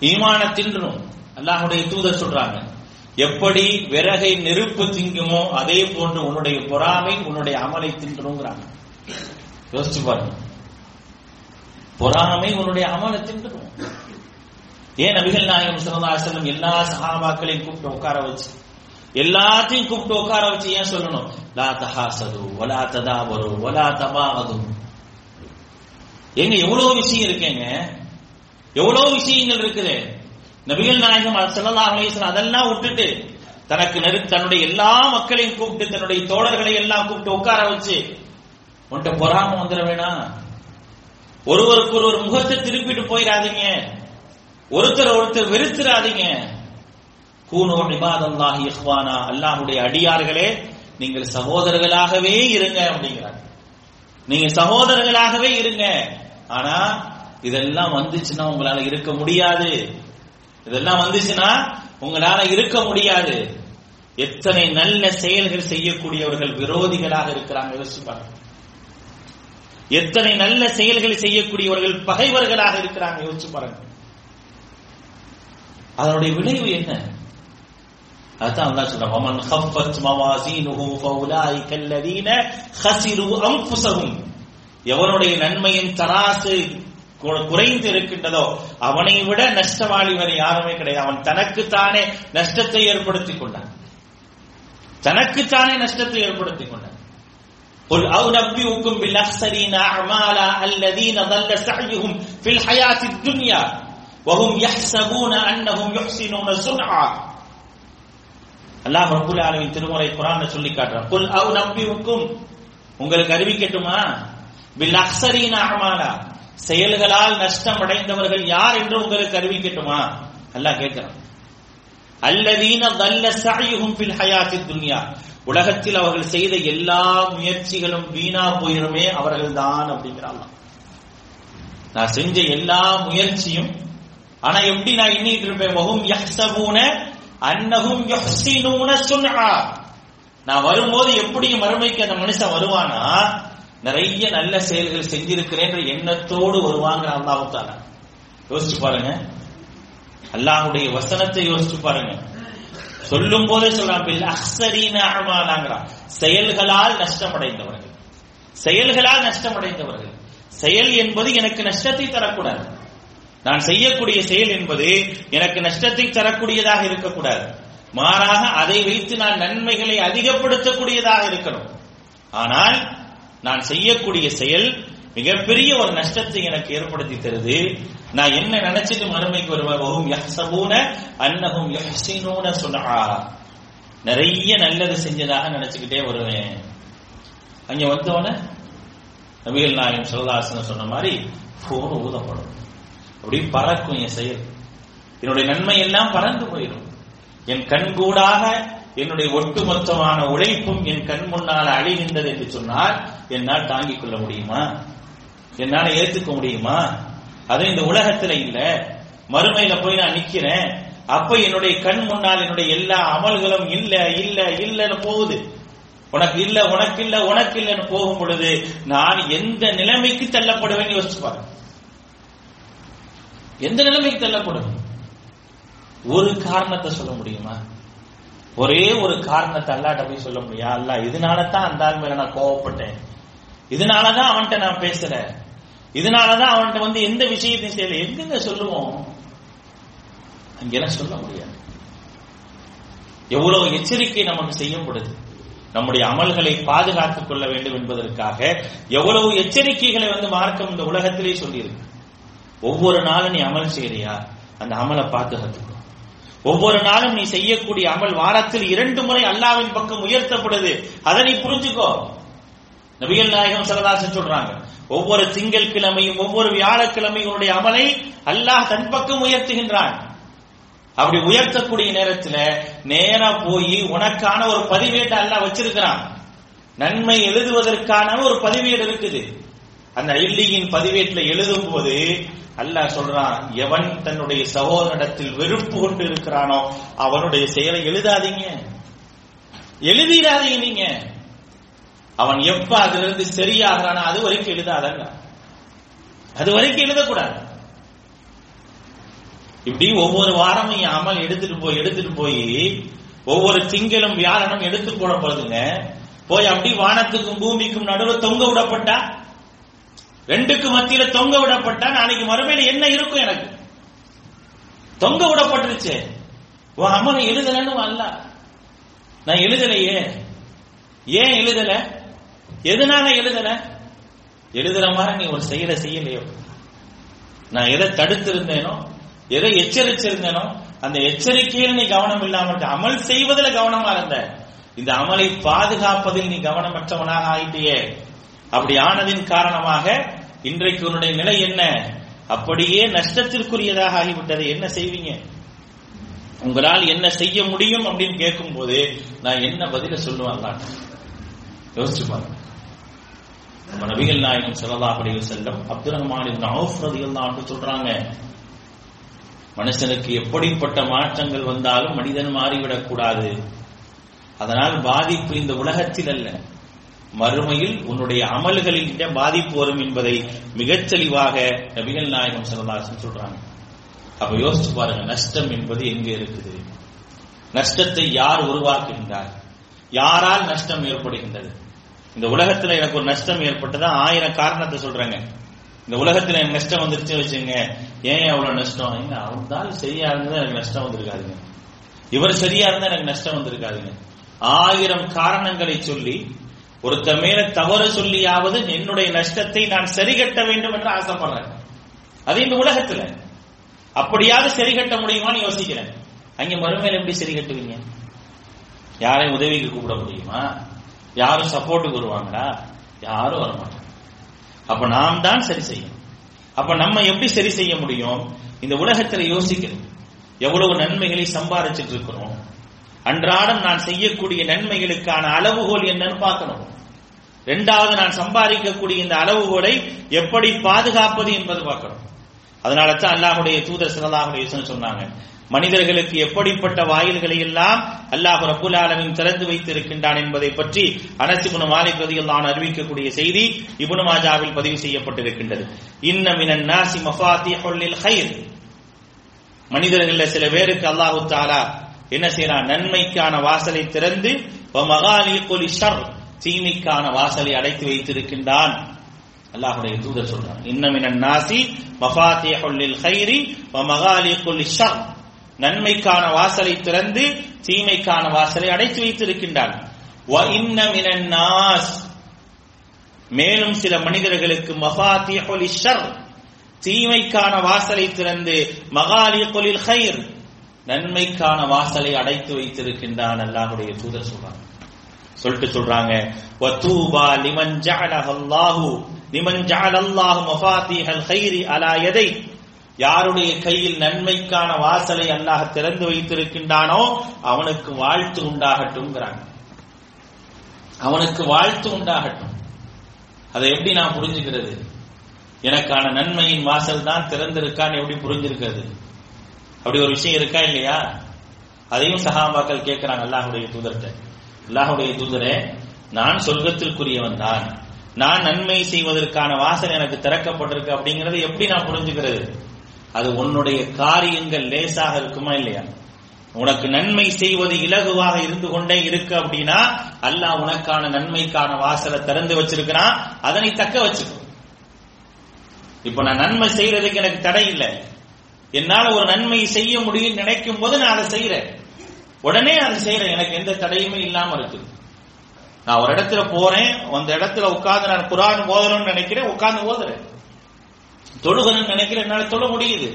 ஈமான தின்றும். அல்லாஹுடைய தூதர் சொல்றாங்க. எப்படி விறகை நெருப்பு திங்குமோ அதே போன்று உன்னுடைய பொறாமை உன்னுடைய அமலை தின்றுங்கிறாங்க யோசிச்சு பாருங்க. பொறாமை உன்னுடைய அமலை தின்றும் ஏன் நபிகள் நாயகம் சிறந்தாசனம் எல்லா சகாபாக்களையும் கூப்பிட்டு உட்கார வச்சு எல்லாத்தையும் கூப்பிட்டு உட்கார வச்சு ஏன் சொல்லணும்? லா தஹாசது வலா ததாபரு ஒலா தபாவது. எங்க எவ்வளவு விஷயம் இருக்கேங்க? எவ்வளவு விஷயங்கள் இருக்குது? நபிகள் நாயகம் ஸல்லல்லாஹு அலைஹி அதெல்லாம் விட்டுட்டு தனக்கு நெரு தன்னுடைய எல்லா மக்களையும் கூப்பிட்டு தன்னுடைய தோழர்களை எல்லாம் கூப்பிட்டு உட்கார வச்சு உன்ட்ட பொறாம வந்துட வேணாம். ஒருவருக்கு ஒருவர் முகத்தை திருப்பிட்டு போயிடாதீங்க. ஒருத்தர் ஒருத்தர் வெறுத்துறாதீங்க. கூனோ இபாதல்லாஹி இஹ்வானா அல்லாஹுடைய அடியார்களே நீங்கள் சகோதரர்களாகவே இருங்க அப்படிங்கிறார். நீங்க சகோதரர்களாகவே இருங்க. ஆனா இதெல்லாம் வந்துச்சுன்னா உங்களால இருக்க முடியாது. இதெல்லாம் வந்துச்சுன்னா உங்களால இருக்க முடியாது. எத்தனை நல்ல செயல்கள் செய்யக்கூடியவர்கள் விரோதிகளாக இருக்கிறாங்க யோசிச்சு பாருங்க. எத்தனை நல்ல செயல்கள் செய்யக்கூடியவர்கள் பகைவர்களாக இருக்கிறாங்க யோசிச்சு பாருங்க. அதனுடைய விளைவு என்ன? அதான் அல்லாஹ் சொல்றான் வமன் கஃபத் மவாசீனுஹு ஃபௌலாயிக அல்லதீன ஹஸிரு அன்ஃபுஸஹும். எவனுடைய நன்மையின் தராசு குறைந்து இருக்கின்றதோ அவனை விட நஷ்டவாளி வரை யாருமே கிடையாது. அவன் தனக்குத்தானே நஷ்டத்தை ஏற்படுத்திக் கொண்டான். தனக்குத்தானே நஷ்டத்தை ஏற்படுத்திக் கொண்டான். قل أو نبئكم بالأخسرين أعمالا الذين ضل سعيهم في الحياة الدنيا وهم يحسبون أنهم يحسنون صنعا அல்லாஹ் ரபுல் ஆலமின் திருமுறை குரான் சொல்லி காட்டுறான். குல் அவ் நம்பி உக்கும் உங்களுக்கு அறிவிக்கட்டுமா? பில் அக்சரீன அமாலா செயல்களால் நஷ்டம் அடைந்தவர்கள் யார் என்று உங்களுக்கு அறிவிக்கட்டுமா? அல்லாஹ் கேட்கிறான். அல்லதீன தல்ல சஅயுஹும் ஃபில் ஹயாத்தி துன்யா. உலகத்தில் அவர்கள் செய்த எல்லா முயற்சிகளும் வீணா போயிருமே அவர்கள் தான் அப்படிங்கிறாங்க நான் செஞ்ச எல்லா முயற்சியும் ஆனா எப்படி நான் எண்ணிட்டு இருப்பேன்? வஹும் யஹ்சபூன அன்னஹும் யுஹ்சினூன சுன்ஆ நான் வரும்போது எப்படி மறுமைக்கு அந்த மனுஷன் வருவானா? நிறைய நல்ல செயல்கள் செஞ்சிருக்கிறேன் எண்ணத்தோடு வருவாங்க அல்லாஹ் யோசிச்சு பாருங்க. அல்லாஹுடைய வசனத்தை யோசிச்சு பாருங்க. சொல்லும் போதே சொல்றான் பில் அக்ஸரீன அமாலாங்கிறான் செயல்களால் நஷ்டமடைந்தவர்கள். செயல்களால் நஷ்டமடைந்தவர்கள். செயல் என்பது எனக்கு நஷ்டத்தை தரக்கூடாது. நான் செய்யக்கூடிய செயல் என்பது எனக்கு நஷ்டத்தை தரக்கூடியதாக இருக்கக்கூடாது. மாறாக அதை வைத்து நான் நன்மைகளை அதிகப்படுத்தக்கூடியதாக இருக்கணும். ஆனால் நான் செய்யக்கூடிய செயல் மிகப்பெரிய ஒரு நஷ்டத்தை எனக்கு ஏற்படுத்தி தருது. நான் என்ன நினைச்சிட்டு மறுமைக்கு வருவோம் யஹ்சபூன அன்னஹும் யஹ்சினூன சொன்னா நிறைய நல்லது செஞ்சதாக நினைச்சுக்கிட்டே வருவேன். அங்க வந்தவன நபிகள் நாயகம் சிவதாசன் சொன்ன மாதிரி போன் ஊதப்படும். அப்படி பறக்கும் என் செயல். என்னுடைய நன்மை எல்லாம் பறந்து போயிடும். என் கண்கூடாக என்னுடைய ஒட்டுமொத்தமான உழைப்பும் என் கண் முன்னால் அழிகின்றது என்று சொன்னால் என்னால் தாங்கிக் கொள்ள முடியுமா? என்னால ஏற்றுக்க முடியுமா? அது இந்த உலகத்துல இல்ல. மறுமையில போய் நான் நிக்கிறேன். அப்ப என்னுடைய கண் முன்னால் என்னுடைய எல்லா அமல்களும் இல்ல இல்ல இல்லன்னு போகுது. உனக்கு இல்ல உனக்கு இல்ல உனக்கு இல்லன்னு போகும் பொழுது நான் எந்த நிலைமைக்கு தள்ளப்படுவேன் யோசிச்சு பாரு. எந்த நிலைமைக்கு தள்ளப்படுவேன் ஒரு காரணத்தை சொல்ல முடியுமா? ஒரே ஒரு காரணத்தை அல்லாட்ட போய் சொல்ல முடியா அல்ல இதனால தான் அந்த ஆள் மேல நான் கோவப்பட்டேன். இதனாலதான் அவன்கிட்ட நான் பேசுறேன். இதனாலதான் அவன்கிட்ட வந்து எந்த விஷயத்தையும் செய்யல. எங்க சொல்லுவோம்? அங்கெல்லாம் சொல்ல முடியாது. எவ்வளவு எச்சரிக்கை நமக்கு செய்யப்படுது நம்முடைய அமல்களை பாதுகாத்துக் கொள்ள வேண்டும் என்பதற்காக எவ்வளவு எச்சரிக்கைகளை வந்து மார்க்கம் இந்த உலகத்திலே சொல்லியிருக்கு. ஒவ்வொரு நாளும் நீ அமல் செய்யறியா? அந்த அமலை பாதுகாத்துக்கோ ஒவ்வொரு நாளும் நீ செய்யக்கூடிய அமல் வாரத்தில் இரண்டு முறை அல்லாவின் பக்கம் உயர்த்தப்படுது. அதை நீ புரிஞ்சுக்கோ. நபிகள் நாயகம் சரதாசன் சொல்றாங்க. ஒவ்வொரு திங்கள் கிழமையும் ஒவ்வொரு வியாழக்கிழமையும் உன்னுடைய அமலை அல்லாஹ் தன் பக்கம் உயர்த்துகின்றான். அப்படி உயர்த்தக்கூடிய நேரத்துல நேரா போய் உனக்கான ஒரு பதிவேட்டை அல்லாஹ் வச்சிருக்கிறான். நன்மை எழுதுவதற்கான ஒரு பதிவேடு இருக்குது. அந்த இல்லியின் பதிவேட்டில் எழுதும் போது அல்லாஹ் சொல்றான் எவன் தன்னுடைய சகோதரிடத்தில் வெறுப்பு கொண்டு இருக்கிறானோ அவனுடைய செயலை எழுதாதீங்க. எழுதிடாதீங்க நீங்க. அவன் எப்ப அதிலிருந்து சரியாகிறானோ அது வரைக்கும் எழுதாதங்க அது வரைக்கும் எழுதக்கூடாது. இப்படி ஒவ்வொரு வாரமும் என் அமல் எடுத்துட்டு போய் எடுத்துட்டு போய் ஒவ்வொரு திங்களும் வியாழனும் எடுத்து போடப்படுதுங்க போய் அப்படி வானத்துக்கும் பூமிக்கும் நடுவில் தொங்க விடப்பட்டா? ரெண்டுக்கு மத்தியில தொங்க விடப்பட்டா நாளைக்கு மறுமையில என்ன இருக்கும் எனக்கு? தொங்க விடப்பட்டுருச்சு. உன் அம்மனை எழுதலன்னு அல்ல. நான் எழுதலையே. ஏன் எழுதல? எதனால எழுதல? எழுதுற மாதிரி நீ ஒரு செயலை செய்யலையோ? நான் எதை தடுத்திருந்தேனோ? எதை எச்சரிச்சிருந்தேனோ? அந்த எச்சரிக்கையில் நீ கவனம் இல்லாம அமல் செய்வதில் கவனமா இருந்த. இந்த அமலை பாதுகாப்பதில் நீ கவனமற்றவனாக ஆயிட்டியே. அப்படி ஆனதின் காரணமாக இன்றைக்கு உன்னுடைய நிலை என்ன? அப்படியே நஷ்டத்திற்குரியதாக ஆகிவிட்டது. என்ன செய்வீங்க? உங்களால் என்ன செய்ய முடியும் அப்படின்னு கேட்கும் போது நான் என்ன பதில சொல்லுவேன் யோசிச்சு பாருங்க. நம்ம நபிகள் நாயகம் ஸல்லல்லாஹு அலைஹி செல்லும் அப்துல் ரஹ்மான் இப்னு அவுஃப் சொல்றாங்க மனுஷனுக்கு எப்படிப்பட்ட மாற்றங்கள் வந்தாலும் மனிதன் மாறிவிடக் கூடாது. அதனால் பாதிப்பு இந்த உலகத்தில் அல்ல மறுமையில் உன்னுடைய அமல்களின் பாதிப்பு வரும் என்பதை மிகச் தெளிவாக நபிகள் நாயகம் ஸல்லல்லாஹு சொல்றாங்க. அப்ப யோசிச்சு பாருங்க நஷ்டம் என்பது எங்கே இருக்குது? நஷ்டத்தை யார் உருவாக்குகின்றார்? யாரால் நஷ்டம் ஏற்படுகின்றது? இந்த உலகத்துல எனக்கு ஒரு நஷ்டம் ஏற்பட்டதா? ஆயிரம் காரணத்தை சொல்றாங்க. இந்த உலகத்துல எனக்கு நஷ்டம் வந்துருச்சு வச்சுங்க ஏன் அவ்வளவு நஷ்டம்? அவன் அவர்தான் சரியா இருந்தா எனக்கு நஷ்டம் வந்திருக்காதுங்க. இவர் சரியா இருந்தா எனக்கு நஷ்டம் வந்திருக்காதுங்க. ஆயிரம் காரணங்களை சொல்லி ஒருத்த மேல தவறு சொல்லியாவது என்னுடைய நஷ்டத்தை நான் சரிகட்ட வேண்டும் என்று ஆசைப்படுறேன். அது இந்த உலகத்துல. அப்படியாவது சரி கட்ட முடியுமான்னு யோசிக்கிறேன். அங்க மறுமையில எப்படி சரி கட்டுவீங்க யாரையும் உதவிக்கு கூப்பிட முடியுமா? யாரும் சப்போர்ட்டுக்கு வருவாங்களா? யாரும் வரமாட்டாங்க. அப்ப நாம் தான் சரி செய்யணும். அப்ப நம்ம எப்படி சரி செய்ய முடியும்? இந்த உலகத்துல யோசிக்கணும் எவ்வளவு நன்மைகளை சம்பாதிச்சிட்டு இருக்கிறோம். அன்றாடம் நான் செய்யக்கூடிய நன்மைகளுக்கான அளவுகோல் என்னன்னு பார்க்கணும். ரெண்டாவது நான் சம்பாதிக்கக்கூடிய இந்த அளவுகோலை எப்படி பாதுகாப்பது என்பது பார்க்கணும். அதனால தான் அல்லாஹுடைய தூதர் சிறலாஹுடைய சொன்னாங்க மனிதர்களுக்கு எப்படிப்பட்ட வாயில்களை எல்லாம் அல்லாஹ் ரபுல் ஆலமின் திறந்து வைத்திருக்கின்றான் என்பதை பற்றி அனசிபுன மாலிக் ரதியல்லான் அறிவிக்கக்கூடிய செய்தி இபுனு மாஜாவில் பதிவு செய்யப்பட்டிருக்கின்றது. இன்னமின நாசி மஃபாத்திஹுல் ஹைர் மனிதர்களில் சில பேருக்கு அல்லாஹு தாலா என்ன செய்யறான் நன்மைக்கான வாசலை திறந்து தீமைக்கான வாசலை அடைத்து வைத்திருக்கின்றான். அல்லாஹுடைய தூதர் சொல்றான் இன்னமின நாசி மஃபாத்திஹுல் ஹைரி வ மகாலிகுல் ஷர். நன்மைக்கான வாசலை திறந்து தீமைக்கான வாசலை அடைத்து வைத்திருக்கின்றான். வ இன்னமின நாஸ். மேலும் சில மனிதர்களுக்கு மஃபாத்திஹுல் ஷர் தீமைக்கான வாசலை திறந்து மகாலிகுல் ஹைர் நன்மைக்கான வாசலை அடைத்து வைத்திருக்கின்றான் அல்லாஹுடைய தூதர் சொல்றாங்க. சொல்லிட்டு சொல்றாங்க வதூபா லிமன் ஜஅலஹல்லாஹு லிமன் ஜஅலல்லாஹு மஃபாத்திஹல் கைரி அலா யதை யாருடைய கையில் நன்மைக்கான வாசலை அல்லாஹ் திறந்து வைத்திருக்கின்றானோ அவனுக்கு வாழ்த்து உண்டாகட்டும்ங்கிறாங்க. அவனுக்கு வாழ்த்து உண்டாகட்டும். அதை எப்படி நான் புரிஞ்சுக்கிறது? எனக்கான நன்மையின் வாசல் தான் திறந்திருக்கான்னு எப்படி புரிஞ்சிருக்கிறது? அப்படி ஒரு விஷயம் இருக்கா இல்லையா? அதையும் சகாபாக்கள் கேட்கிறாங்க அல்லாஹுடைய தூதர்கிட்ட. அல்லாஹுடைய தூதரே நான் சொர்க்கத்திற்குரியவன் தான். நான் நன்மை செய்வதற்கான வாசல் எனக்கு திறக்கப்பட்டிருக்கு அப்படிங்கறது எப்படி நான் புரிஞ்சுக்கிறது? அது உன்னுடைய காரியங்கள் லேசாக இருக்குமா இல்லையா? உனக்கு நன்மை செய்வது இலகுவாக இருந்து கொண்டே இருக்கு அப்படின்னா அல்லாஹ் உனக்கான நன்மைக்கான வாசலை திறந்து வச்சிருக்கிறான். அதனை தக்க வச்சுக்கோ. இப்ப நான் நன்மை செய்யறதுக்கு எனக்கு தடை இல்லை. என்னால ஒரு நன்மை செய்ய முடியும் நினைக்கும் போது நான் அதை செய்யறேன். உடனே அதை செய்யறேன். எனக்கு எந்த தடையுமே இல்லாம இருக்கு. நான் ஒரு இடத்துல போறேன். அந்த இடத்துல உட்கார்ந்து நான் குரான் ஓதணும்னு நினைக்கிறேன். உட்கார்ந்து ஓதுறேன். தொழுகணும்னு நினைக்கிறேன். என்னால தொழ முடியுது.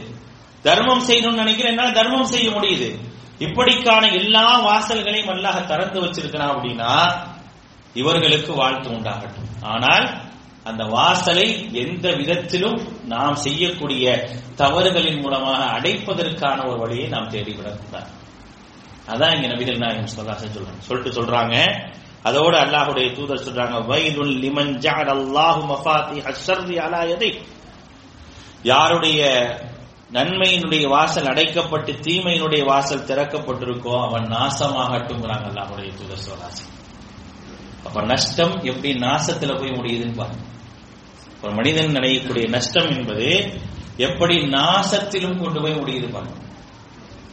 தர்மம் செய்யணும்னு நினைக்கிறேன். என்னால தர்மம் செய்ய முடியுது. இப்படிக்கான எல்லா வாசல்களையும் அல்லாஹ் திறந்து வச்சிருக்கிறான் அப்படின்னா இவர்களுக்கு வாழ்த்து உண்டாகட்டும். ஆனால் அந்த வாசலை எந்த விதத்திலும் நாம் செய்யக்கூடிய தவறுகளின் மூலமாக அடைப்பதற்கான ஒரு வழியை நாம் தேடிவிடக்கூடாது. அதான் இங்க நபிகள் நாயகம் சொல்லாச சொல்றாங்க சொல்லிட்டு சொல்றாங்க. அதோடு அல்லாஹுடைய தூதர் சொல்றாங்க வைதுல் லிமன் ஜஅல் அல்லாஹு மஃபாத்தி அஷ்ஷர்ரி அலா யாருடைய நன்மையினுடைய வாசல் அடைக்கப்பட்டு தீமையினுடைய வாசல் திறக்கப்பட்டிருக்கோ அவன் நாசமாகட்டும்ங்கிறாங்க அல்லாஹுடைய தூதர் சொல்லாசன் அப்ப நஷ்டம் எப்படி நாசத்துல போய் முடியுதுன்னு பாருங்க. ஒரு மனிதன் நினைக்கக்கூடிய நஷ்டம் என்பது எப்படி நாசத்திலும் கொண்டு போய் முடியுது பாருங்க.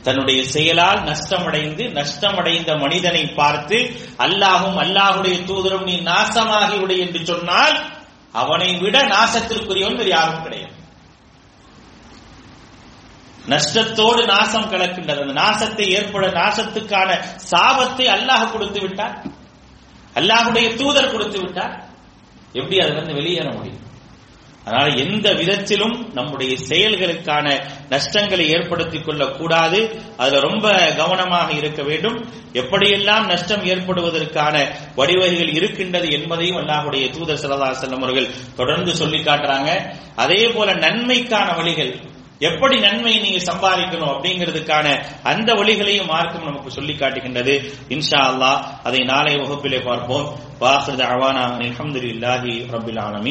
தன்னுடைய செயலால் நஷ்டமடைந்து நஷ்டமடைந்த மனிதனை பார்த்து அல்லாஹும் அல்லாஹுடைய தூதரும் நீ நாசமாகி விடு என்று சொன்னால் அவனை விட நாசத்திற்குரியவன் வேறு யாரும் கிடையாது. நஷ்டத்தோடு நாசம் கலக்கின்றது. அந்த நாசத்தை ஏற்பட நாசத்துக்கான சாபத்தை அல்லாஹ் கொடுத்து விட்டார் அல்லாஹுடைய தூதர் கொடுத்து விட்டார். எப்படி அதிலிருந்து வெளியேற முடியும்? அதனால எந்த விதத்திலும் நம்முடைய செயல்களுக்கான நஷ்டங்களை ஏற்படுத்திக் கொள்ளக்கூடாது. அதுல ரொம்ப கவனமாக இருக்க வேண்டும். எப்படியெல்லாம் நஷ்டம் ஏற்படுவதற்கான வழிவகைகள் இருக்கின்றது என்பதையும் அல்லாஹுடைய தூதர் சல்லா செல்லம் அவர்கள் தொடர்ந்து சொல்லி காட்டுறாங்க. அதே போல நன்மைக்கான வழிகள் எப்படி நன்மை நீங்க சம்பாதிக்கணும் அப்படிங்கிறதுக்கான அந்த வழிகளையும் மார்க்கம் நமக்கு சொல்லி காட்டுகின்றது. இன்ஷா அல்லாஹ் அதை நாளை வகுப்பிலே பார்ப்போம். வாஹிர் அவானா அலமதுல்லாஹி ரபில் ஆலமி